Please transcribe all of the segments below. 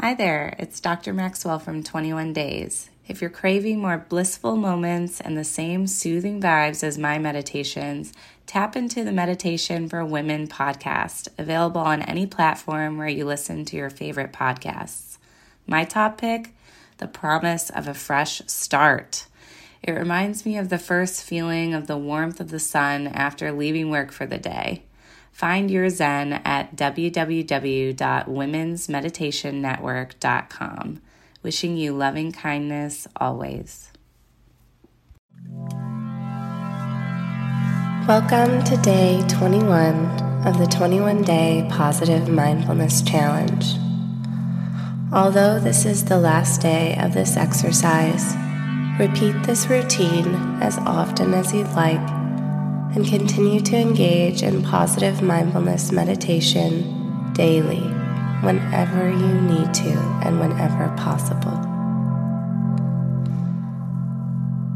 Hi there, it's Dr. Maxwell from 21 Days. If you're craving more blissful moments and the same soothing vibes as my meditations, tap into the Meditation for Women podcast, available on any platform where you listen to your favorite podcasts. My top pick The Promise of a Fresh Start. It reminds me of the first feeling of the warmth of the sun after leaving work for the day. Find your Zen at www.womensmeditationnetwork.com. Wishing you loving kindness always. Welcome to day 21 of the 21 day Positive Mindfulness Challenge. Although this is the last day of this exercise, repeat this routine as often as you'd like and continue to engage in positive mindfulness meditation daily whenever you need to and whenever possible.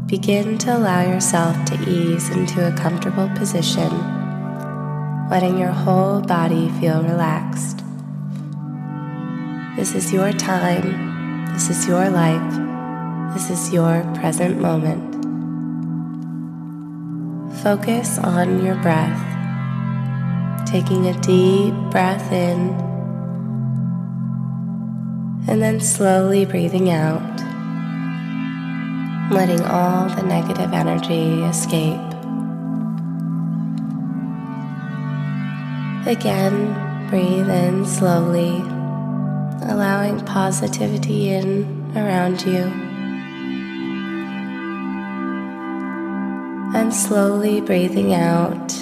Begin to allow yourself to ease into a comfortable position, letting your whole body feel relaxed. This is your time, this is your life, this is your present moment. Focus on your breath, taking a deep breath in and then slowly breathing out, letting all the negative energy escape. Again, breathe in slowly, allowing positivity in around you. And slowly breathing out,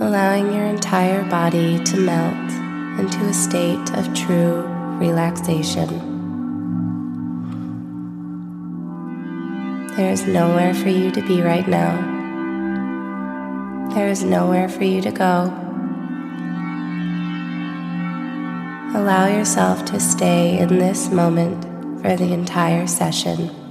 allowing your entire body to melt into a state of true relaxation. There is nowhere for you to be right now. There is nowhere for you to go. Allow yourself to stay in this moment for the entire session.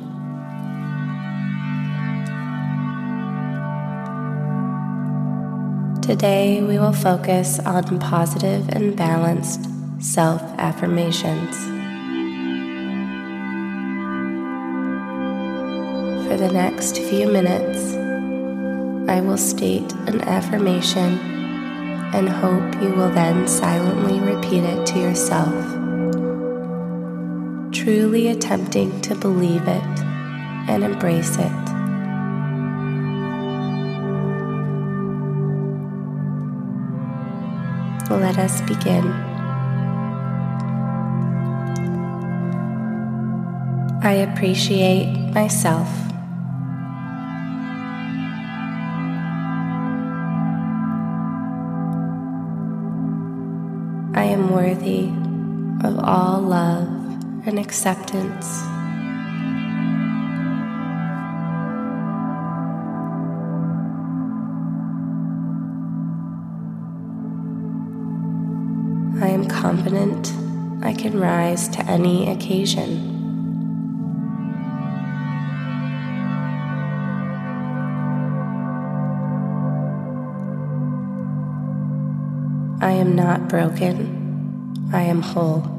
Today, we will focus on positive and balanced self affirmations. For the next few minutes, I will state an affirmation and hope you will then silently repeat it to yourself, truly attempting to believe it and embrace it. Let us begin. I appreciate myself. I am worthy of all love and acceptance. I am confident I can rise to any occasion. I am not broken, I am whole.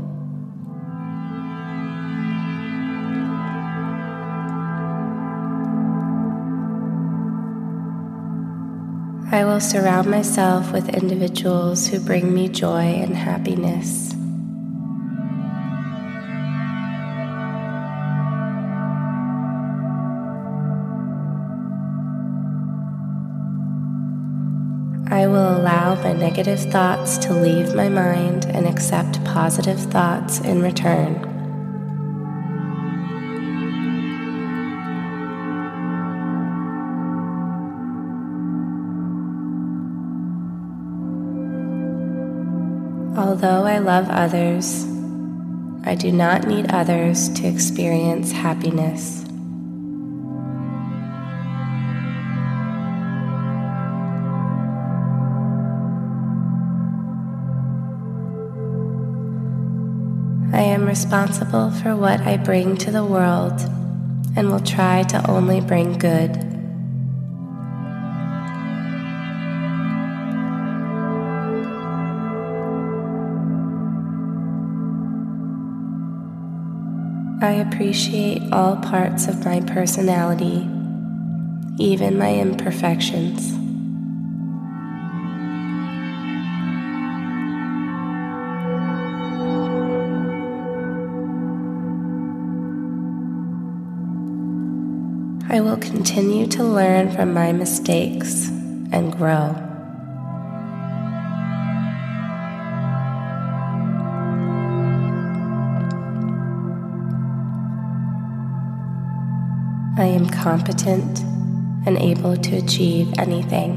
I will surround myself with individuals who bring me joy and happiness. I will allow my negative thoughts to leave my mind and accept positive thoughts in return. Although I love others, I do not need others to experience happiness. I am responsible for what I bring to the world and will try to only bring good. I appreciate all parts of my personality, even my imperfections. I will continue to learn from my mistakes and grow. I am competent and able to achieve anything.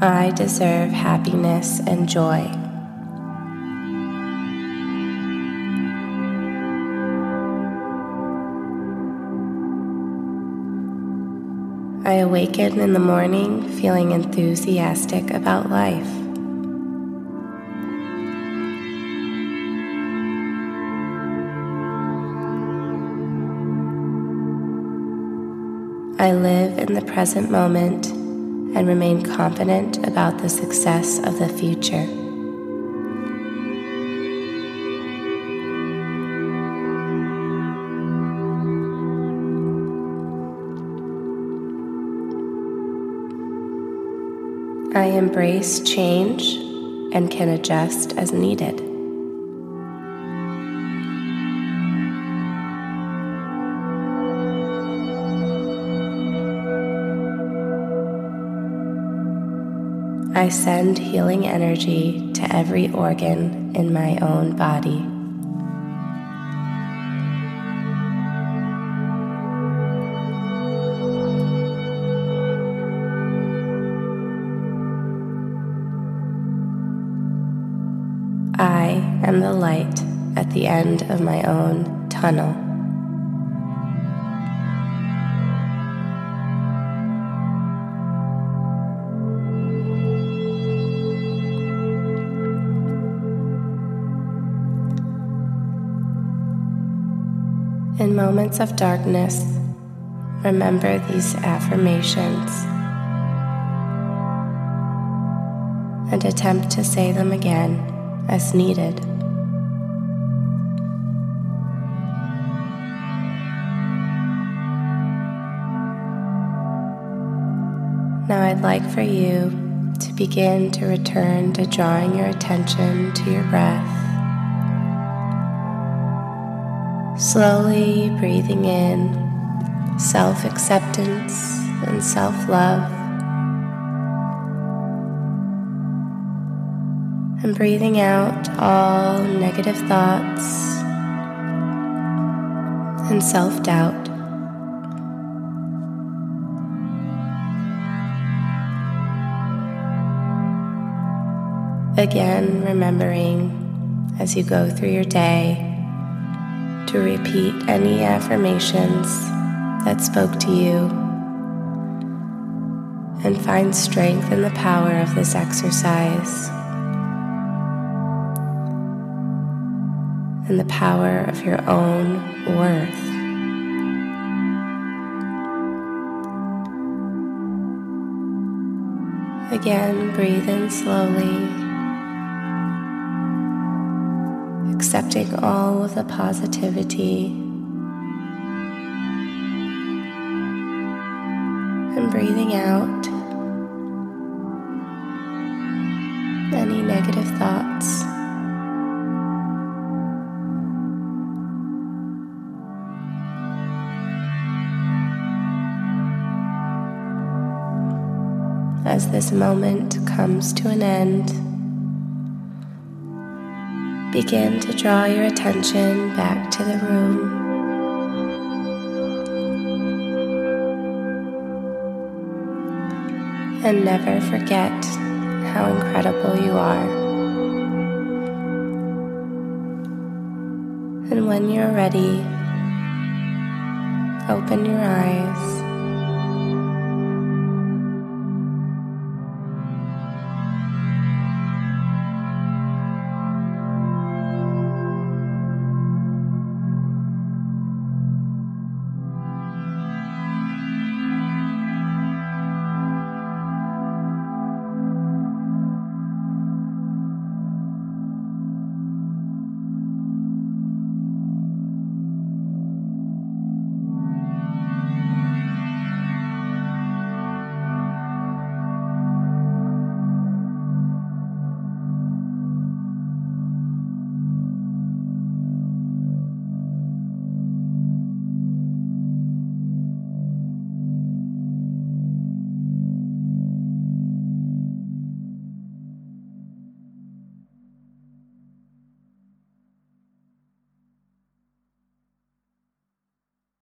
I deserve happiness and joy. I awaken in the morning feeling enthusiastic about life. I live in the present moment and remain confident about the success of the future. I embrace change and can adjust as needed. I send healing energy to every organ in my own body. I am the light at the end of my own tunnel. In moments of darkness, remember these affirmations and attempt to say them again as needed. Now, I'd like for you to begin to return to drawing your attention to your breath. Slowly breathing in self acceptance and self love. And breathing out all negative thoughts and self doubt. Again, remembering as you go through your day to repeat any affirmations that spoke to you and find strength in the power of this exercise and the power of your own worth. Again, breathe in slowly, accepting all of the positivity, and breathing out any negative thoughts. As this moment comes to an end, begin to draw your attention back to the room. And never forget how incredible you are. And when you're ready, open your eyes